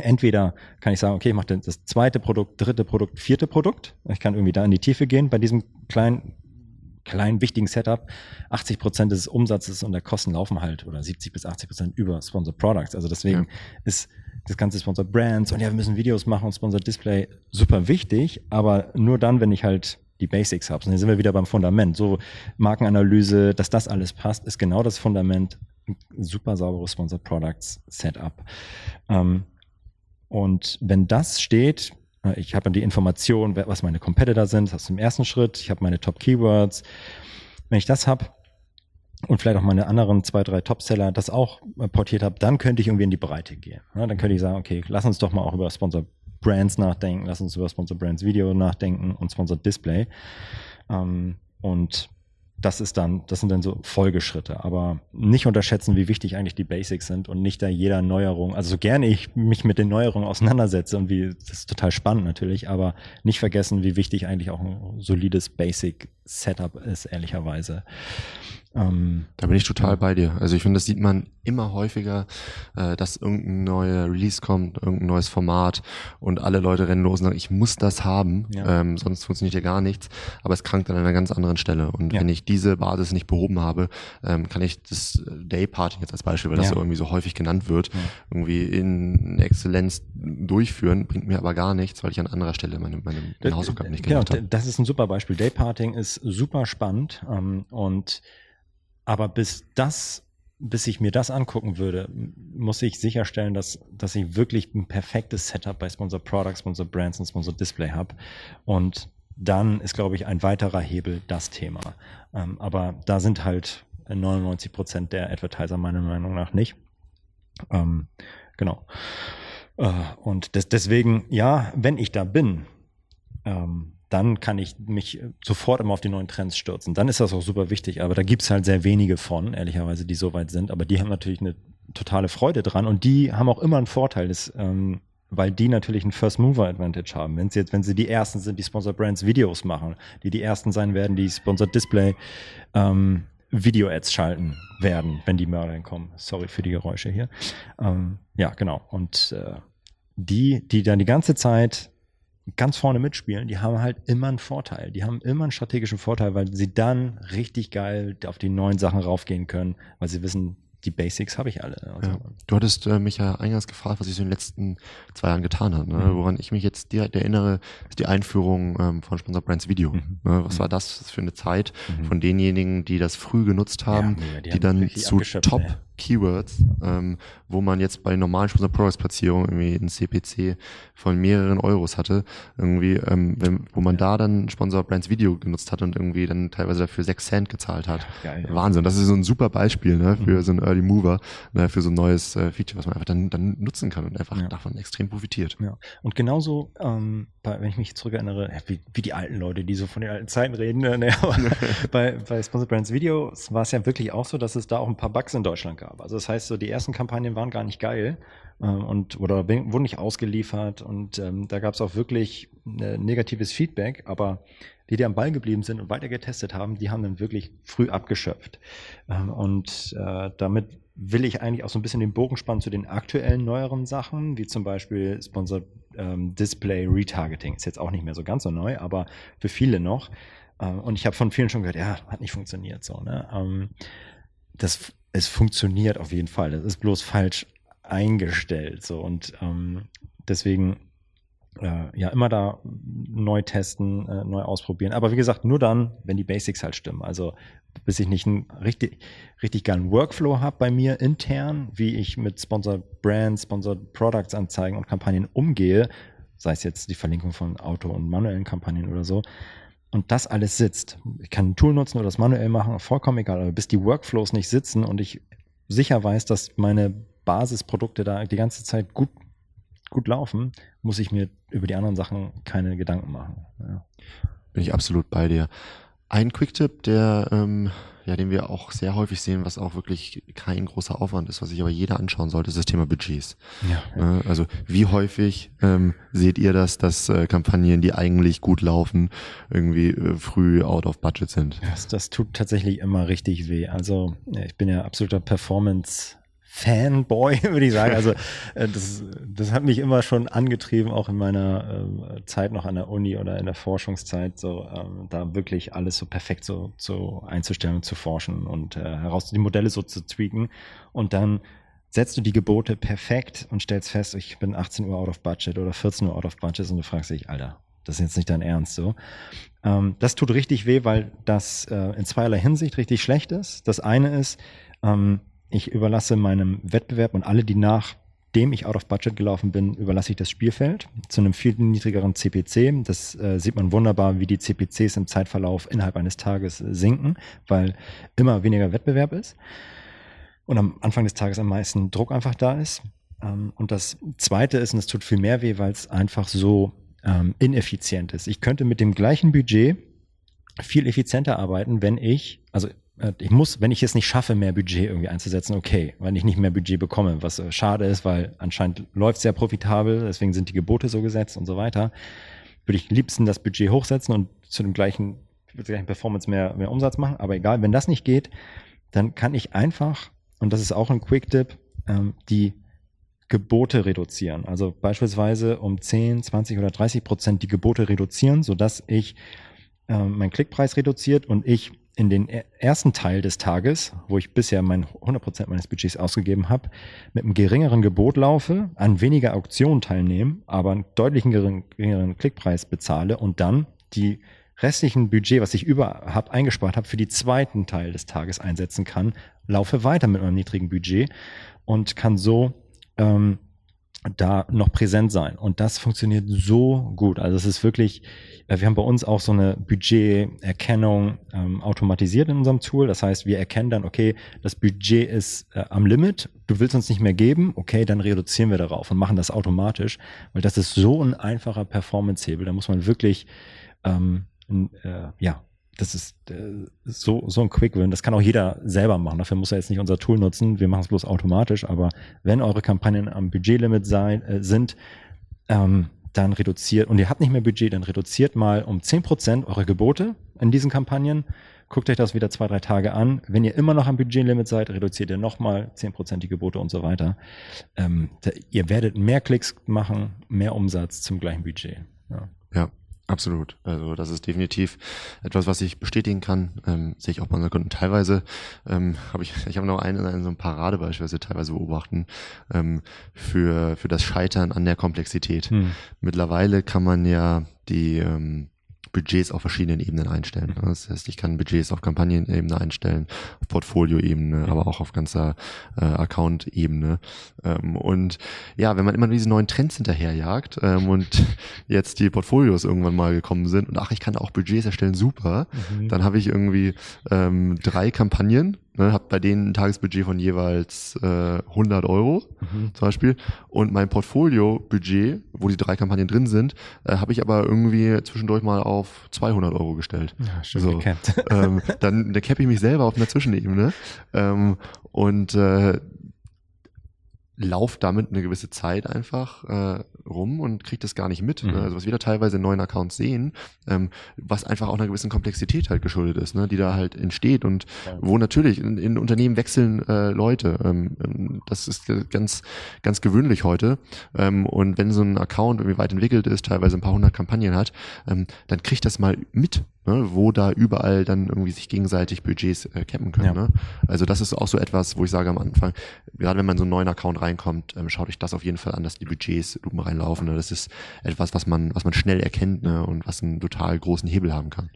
Speaker 1: Entweder kann ich sagen, okay, ich mache das zweite Produkt, dritte Produkt, vierte Produkt. Ich kann irgendwie da in die Tiefe gehen bei diesem kleinen, kleinen wichtigen Setup. 80 Prozent des Umsatzes und der Kosten laufen halt oder 70 bis 80 Prozent über Sponsor Products. Also deswegen ja. ist das ganze Sponsor Brands und ja, wir müssen Videos machen und Sponsor Display super wichtig, aber nur dann, wenn ich halt die Basics habe. Und dann sind wir wieder beim Fundament. So Markenanalyse, dass das alles passt, ist genau das Fundament super sauberes Sponsor Products Setup. Ähm, und wenn das steht, äh, ich habe die Information, was meine Competitor sind, das ist im ersten Schritt, ich habe meine Top Keywords. Wenn ich das habe und vielleicht auch meine anderen zwei, drei Topseller das auch äh, portiert habe, dann könnte ich irgendwie in die Breite gehen. Ja, dann könnte ich sagen, okay, lass uns doch mal auch über Sponsor Brands nachdenken, lass uns über Sponsor Brands Video nachdenken und Sponsor Display. Ähm, und das ist dann, das sind dann so Folgeschritte. Aber nicht unterschätzen, wie wichtig eigentlich die Basics sind und nicht da jeder Neuerung, also so gerne ich mich mit den Neuerungen auseinandersetze und wie, das ist total spannend natürlich, aber nicht vergessen, wie wichtig eigentlich auch ein solides Basic Setup ist, ehrlicherweise.
Speaker 3: Ähm, da bin ich total bei dir. Also ich finde, das sieht man immer häufiger, äh, dass irgendein neuer Release kommt, irgendein neues Format und alle Leute rennen los und sagen, ich muss das haben, ja. ähm, sonst funktioniert ja gar nichts. Aber es krankt an einer ganz anderen Stelle. Und ja. wenn ich diese Basis nicht behoben habe, ähm, kann ich das Dayparting jetzt als Beispiel, weil das ja. so irgendwie so häufig genannt wird, irgendwie in Exzellenz durchführen, bringt mir aber gar nichts, weil ich an anderer Stelle meine, meine, meine Hausaufgaben nicht
Speaker 1: genau, gemacht genau, habe. Das ist ein super Beispiel. Dayparting ist super spannend ähm, und aber bis das, bis ich mir das angucken würde, muss ich sicherstellen, dass, dass ich wirklich ein perfektes Setup bei Sponsor Products, Sponsor Brands und Sponsor Display habe. Und dann ist, glaube ich, ein weiterer Hebel das Thema. Ähm, aber da sind halt 99 Prozent der Advertiser meiner Meinung nach nicht. Ähm, genau. Äh, und des, deswegen, ja, wenn ich da bin, ähm, dann kann ich mich sofort immer auf die neuen Trends stürzen. Dann ist das auch super wichtig. Aber da gibt es halt sehr wenige von, ehrlicherweise, die so weit sind. Aber die haben natürlich eine totale Freude dran und die haben auch immer einen Vorteil, das, ähm, weil die natürlich einen First Mover Advantage haben. Wenn sie jetzt, wenn sie die ersten sind, die Sponsor Brands Videos machen, die die ersten sein werden, die Sponsor Display ähm, Video Ads schalten werden, wenn die Mörder kommen. Sorry für die Geräusche hier. Ähm, ja, genau. Und äh, die, die dann die ganze Zeit ganz vorne mitspielen, die haben halt immer einen Vorteil. Die haben immer einen strategischen Vorteil, weil sie dann richtig geil auf die neuen Sachen raufgehen können, weil sie wissen, die Basics habe ich alle. Also
Speaker 3: ja. Du hattest äh, mich ja eingangs gefragt, was ich so in den letzten zwei Jahren getan habe. Ne? Mhm. Woran ich mich jetzt direkt erinnere, ist die Einführung ähm, von Sponsor Brands Video. Mhm. Ne? Was mhm. war das für eine Zeit mhm. von denjenigen, die das früh genutzt haben, ja, die, die, dann zu Top, Keywords, ähm, wo man jetzt bei normalen Sponsor Products Platzierungen irgendwie ein CPC von mehreren Euros hatte, irgendwie, ähm, wenn, wo man da dann Sponsor Brands Video genutzt hat und irgendwie dann teilweise dafür 6 Cent gezahlt hat. Geil, ja. Wahnsinn. Das ist so ein super Beispiel ne, für mhm. so einen Early Mover, ne, für so ein neues äh, Feature, was man einfach dann, dann nutzen kann und einfach ja. davon extrem profitiert.
Speaker 1: Ja. Und genauso, ähm, bei, wenn ich mich zurückerinnere, wie, wie die alten Leute, die so von den alten Zeiten reden, ne, aber bei, bei Sponsor Brands Videos war es ja wirklich auch so, dass es da auch ein paar Bugs in Deutschland gab. Also das heißt, so die ersten Kampagnen waren gar nicht geil äh, und oder wurden nicht ausgeliefert und ähm, da gab es auch wirklich äh, negatives Feedback, aber die, die am Ball geblieben sind und weiter getestet haben, die haben dann wirklich früh abgeschöpft. Ähm, und äh, damit will ich eigentlich auch so ein bisschen den Bogen spannen zu den aktuellen neueren Sachen, wie zum Beispiel Sponsored ähm, Display Retargeting. Ist jetzt auch nicht mehr so ganz so neu, aber für viele noch. Äh, und ich habe von vielen schon gehört, ja, hat nicht funktioniert so. Ne? Ähm, das, es funktioniert auf jeden Fall. Das ist bloß falsch eingestellt. So und ähm, deswegen äh, ja immer da neu testen, äh, neu ausprobieren. Aber wie gesagt, nur dann, wenn die Basics halt stimmen. Also bis ich nicht einen richtig, richtig geilen Workflow habe bei mir intern, wie ich mit Sponsored Brands, Sponsored Products Anzeigen und Kampagnen umgehe, sei es jetzt die Verlinkung von Auto- und manuellen Kampagnen oder so. Und das alles sitzt. Ich kann ein Tool nutzen oder das manuell machen, vollkommen egal. Aber bis die Workflows nicht sitzen und ich sicher weiß, dass meine Basisprodukte da die ganze Zeit gut gut laufen, muss ich mir über die anderen Sachen keine Gedanken machen. Ja.
Speaker 3: Bin ich absolut bei dir. Ein Quick-Tipp, der, ähm, ja, den wir auch sehr häufig sehen, was auch wirklich kein großer Aufwand ist, was sich aber jeder anschauen sollte, ist das Thema Budgets. Ja, ja. Also wie häufig ähm, seht ihr das, dass äh, Kampagnen, die eigentlich gut laufen, irgendwie äh, früh out of budget sind?
Speaker 1: Das, das tut tatsächlich immer richtig weh. Also ich bin ja absoluter Performance Fanboy, würde ich sagen. Also äh, das, das hat mich immer schon angetrieben, auch in meiner äh, Zeit noch an der Uni oder in der Forschungszeit, so ähm, da wirklich alles so perfekt so, so einzustellen und zu forschen und äh, heraus die Modelle so zu tweaken. Und dann setzt du die Gebote perfekt und stellst fest, ich bin 18 Uhr out of budget oder 14 Uhr out of budget und du fragst dich, Alter, das ist jetzt nicht dein Ernst so. Ähm, das tut richtig weh, weil das äh, in zweierlei Hinsicht richtig schlecht ist. Das eine ist, ähm, ich überlasse meinem Wettbewerb und alle, die nachdem ich out of budget gelaufen bin, überlasse ich das Spielfeld zu einem viel niedrigeren CPC. Das äh, sieht man wunderbar, wie die CPCs im Zeitverlauf innerhalb eines Tages sinken, weil immer weniger Wettbewerb ist und am Anfang des Tages am meisten Druck einfach da ist. Ähm, und das Zweite ist, und es tut viel mehr weh, weil es einfach so ähm, ineffizient ist. Ich könnte mit dem gleichen Budget viel effizienter arbeiten, wenn ich, also äh, ich muss, wenn ich es nicht schaffe, mehr Budget irgendwie einzusetzen, okay, weil ich nicht mehr Budget bekomme, was äh, schade ist, weil anscheinend läuft sehr profitabel, deswegen sind die Gebote so gesetzt und so weiter, würde ich liebsten das Budget hochsetzen und zu dem gleichen, mit der gleichen Performance mehr, mehr Umsatz machen. Aber egal, wenn das nicht geht, dann kann ich einfach, und das ist auch ein Quick-Tip, ähm, die Gebote reduzieren. Also beispielsweise um 10, 20 oder 30 Prozent die Gebote reduzieren, sodass ich äh, meinen Klickpreis reduziert und ich in den ersten Teil des Tages, wo ich bisher mein 100% meines Budgets ausgegeben habe, mit einem geringeren Gebot laufe, an weniger Auktionen teilnehme, aber einen deutlichen geringeren Klickpreis bezahle und dann die restlichen Budget, was ich über habe, eingespart habe, für die zweiten Teil des Tages einsetzen kann, laufe weiter mit meinem niedrigen Budget und kann so ähm, da noch präsent sein. Und das funktioniert so gut. Also es ist wirklich, äh, wir haben bei uns auch so eine Budgeterkennung ähm, automatisiert in unserem Tool. Das heißt, wir erkennen dann, okay, das Budget ist äh, am Limit, du willst uns nicht mehr geben, okay, dann reduzieren wir darauf und machen das automatisch, weil das ist so ein einfacher Performance-Hebel. Da muss man wirklich ähm, äh, ja, das ist äh, so, so ein Quick-Win. Das kann auch jeder selber machen. Dafür muss er jetzt nicht unser Tool nutzen. Wir machen es bloß automatisch. Aber wenn eure Kampagnen am Budgetlimit sein, äh, sind, ähm, dann reduziert, und ihr habt nicht mehr Budget, dann reduziert mal um zehn Prozent eure Gebote in diesen Kampagnen. Guckt euch das wieder zwei, drei Tage an. Wenn ihr immer noch am Budgetlimit seid, reduziert ihr nochmal Prozent die Gebote und so weiter. Ähm, da, ihr werdet mehr Klicks machen, mehr Umsatz zum gleichen Budget.
Speaker 3: Ja. ja. Absolut. Also das ist definitiv etwas, was ich bestätigen kann. Ähm, sehe ich auch bei unseren Kunden. Teilweise ähm, habe ich, ich habe noch einen, einen so ein Paradebeispiel, was wir teilweise beobachten, ähm, für, für das Scheitern an der Komplexität. Hm. Mittlerweile kann man ja die ähm, Budgets auf verschiedenen Ebenen einstellen. Mhm. Das heißt, ich kann Budgets auf Kampagnenebene einstellen, auf Portfolioebene, mhm. aber auch auf ganzer äh, Account-Ebene. Ähm, und ja, wenn man immer diese neuen Trends hinterherjagt ähm, und jetzt die Portfolios irgendwann mal gekommen sind und ach, ich kann auch Budgets erstellen, super, mhm. dann habe ich irgendwie ähm, drei Kampagnen Ne, habe bei denen ein Tagesbudget von jeweils äh, 100 Euro mhm. zum Beispiel und mein Portfolio-Budget, wo die drei Kampagnen drin sind, äh, habe ich aber irgendwie zwischendurch mal auf 200 Euro gestellt.
Speaker 1: Ja, schön so,
Speaker 3: ähm, dann da cappe ich mich selber auf einer Zwischenebene ähm, und äh, lauf damit eine gewisse Zeit einfach äh, rum und kriege das gar nicht mit. Ne? Mhm. Ne? Also was wir da teilweise in neuen Accounts sehen, ähm, was einfach auch einer gewissen Komplexität halt geschuldet ist, ne? die da halt entsteht und ja. wo natürlich in, in Unternehmen wechseln äh, Leute. Ähm, ähm das ist ganz ganz gewöhnlich heute. Ähm, und wenn so ein Account irgendwie weit entwickelt ist, teilweise ein paar hundert Kampagnen hat, ähm, dann kriegt das mal mit ne, wo da überall dann irgendwie sich gegenseitig Budgets äh, cappen können. Ja. Ne? Also das ist auch so etwas, wo ich sage am Anfang, gerade wenn man so einen neuen Account reinkommt, ähm, schaut euch das auf jeden Fall an, dass die Budgets lupen reinlaufen. Ne? Das ist etwas, was man, was man schnell erkennt ne? und was einen total großen Hebel haben kann.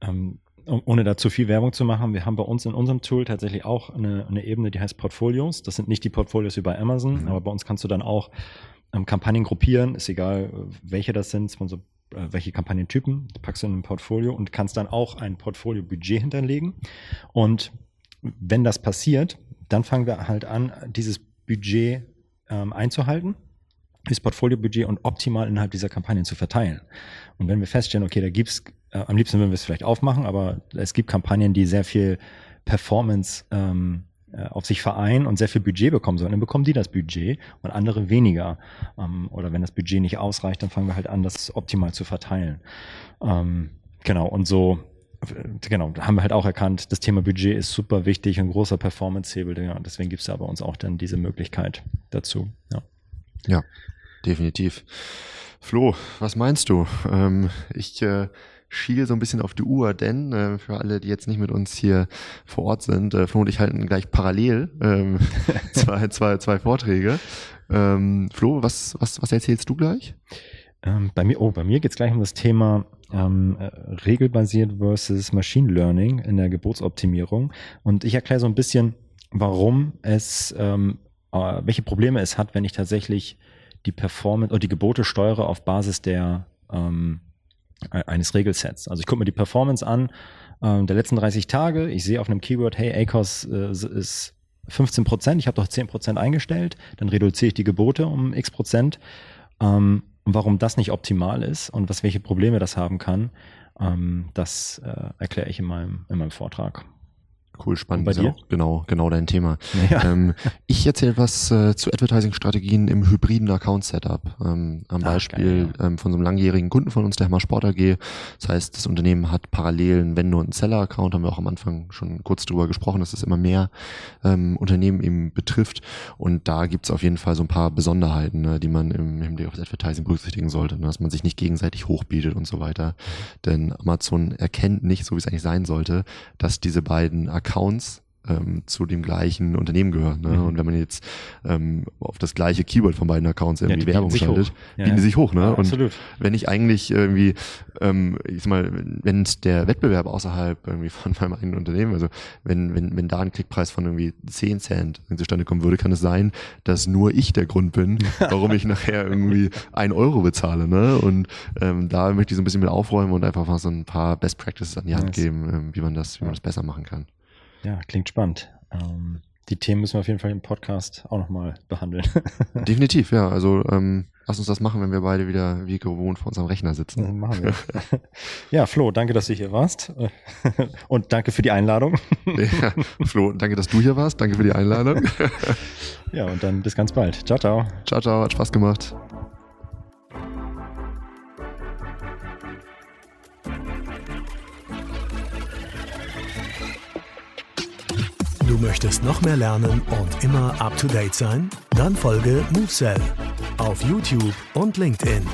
Speaker 1: Ähm, ohne da zu viel Werbung zu machen, wir haben bei uns in unserem Tool tatsächlich auch eine, eine Ebene, die heißt Portfolios. Das sind nicht die Portfolios wie bei Amazon, mhm. aber bei uns kannst du dann auch ähm, Kampagnen gruppieren, ist egal, welche das sind, Sponsor äh, welche Kampagnentypen, packst du in ein Portfolio und kannst dann auch ein Portfolio-Budget hinterlegen. Und wenn das passiert, dann fangen wir halt an, dieses Budget ähm, einzuhalten, das Portfolio-Budget und optimal innerhalb dieser Kampagnen zu verteilen. Und wenn wir feststellen, okay, da gibt's, äh, am liebsten würden wir es vielleicht aufmachen, aber es gibt Kampagnen, die sehr viel Performance ähm, äh, auf sich vereinen und sehr viel Budget bekommen sollen, dann bekommen die das Budget und andere weniger. Ähm, oder wenn das Budget nicht ausreicht, dann fangen wir halt an, das optimal zu verteilen. Ähm, genau, und so äh, genau, haben wir halt auch erkannt, das Thema Budget ist super wichtig, ein großer Performance-Hebel. Ja, deswegen gibt es da bei uns auch dann diese Möglichkeit dazu. Ja,
Speaker 3: ja definitiv. Flo, was meinst du? Ähm, ich äh, schiel so ein bisschen auf die Uhr, denn äh, für alle, die jetzt nicht mit uns hier vor Ort sind, äh, Flo und ich halten gleich parallel ähm, zwei, zwei, zwei Vorträge. Ähm, Flo, was, was, was erzählst du gleich?
Speaker 1: Ähm, bei mir, oh, bei mir geht es gleich um das Thema ähm, äh, regelbasiert versus Machine Learning in der Geburtsoptimierung. Und ich erkläre so ein bisschen, warum es, ähm, äh, welche Probleme es hat, wenn ich tatsächlich die Performance oder die Gebote steuere auf Basis der ähm, eines Regelsets. Also ich gucke mir die Performance an äh, der letzten 30 Tage. Ich sehe auf einem Keyword, hey, ACOS äh, ist 15 Prozent, ich habe doch 10 Prozent eingestellt, dann reduziere ich die Gebote um x Prozent. Ähm, warum das nicht optimal ist und was welche Probleme das haben kann, ähm, das äh, erkläre ich in meinem, in meinem Vortrag.
Speaker 3: Cool, spannend. Bei dir? genau, genau dein Thema. Ja. Ähm, ich erzähle was äh, zu Advertising-Strategien im hybriden Account-Setup. Ähm, am ah, Beispiel geil, ja. ähm, von so einem langjährigen Kunden von uns, der Hammer Sport AG. Das heißt, das Unternehmen hat parallel einen Vendor- und Seller-Account, haben wir auch am Anfang schon kurz drüber gesprochen, dass das immer mehr ähm, Unternehmen eben betrifft. Und da gibt's auf jeden Fall so ein paar Besonderheiten, ne, die man im Hinblick auf das Advertising berücksichtigen sollte, ne, dass man sich nicht gegenseitig hochbietet und so weiter. Denn Amazon erkennt nicht, so wie es eigentlich sein sollte, dass diese beiden Accounts ähm, zu dem gleichen Unternehmen gehören. Ne? Mhm. Und wenn man jetzt ähm, auf das gleiche Keyword von beiden Accounts irgendwie ja, Werbung schaltet, ja, bieten ja. sich hoch. Ne? Und absolut. wenn ich eigentlich irgendwie, ähm, ich sag mal, wenn der Wettbewerb außerhalb irgendwie von meinem eigenen Unternehmen, also wenn, wenn, wenn da ein Klickpreis von irgendwie 10 Cent zustande kommen würde, kann es sein, dass nur ich der Grund bin, warum ich nachher irgendwie ein Euro bezahle. Ne? Und ähm, da möchte ich so ein bisschen mit aufräumen und einfach mal so ein paar Best Practices an die Hand geben, ähm, wie man das, wie man das besser machen kann.
Speaker 1: Ja, klingt spannend. Ähm, die Themen müssen wir auf jeden Fall im Podcast auch nochmal behandeln.
Speaker 3: Definitiv, ja. Also ähm, lass uns das machen, wenn wir beide wieder wie gewohnt vor unserem Rechner sitzen.
Speaker 1: Ja, machen wir. ja, Flo, danke, dass du hier warst. Und danke für die Einladung.
Speaker 3: ja, Flo, danke, dass du hier warst. Danke für die Einladung.
Speaker 1: ja, und dann bis ganz bald. Ciao, ciao.
Speaker 3: Ciao, ciao. Hat Spaß gemacht.
Speaker 2: Möchtest noch mehr lernen und immer up to date sein? Dann folge MoveSell auf YouTube und LinkedIn.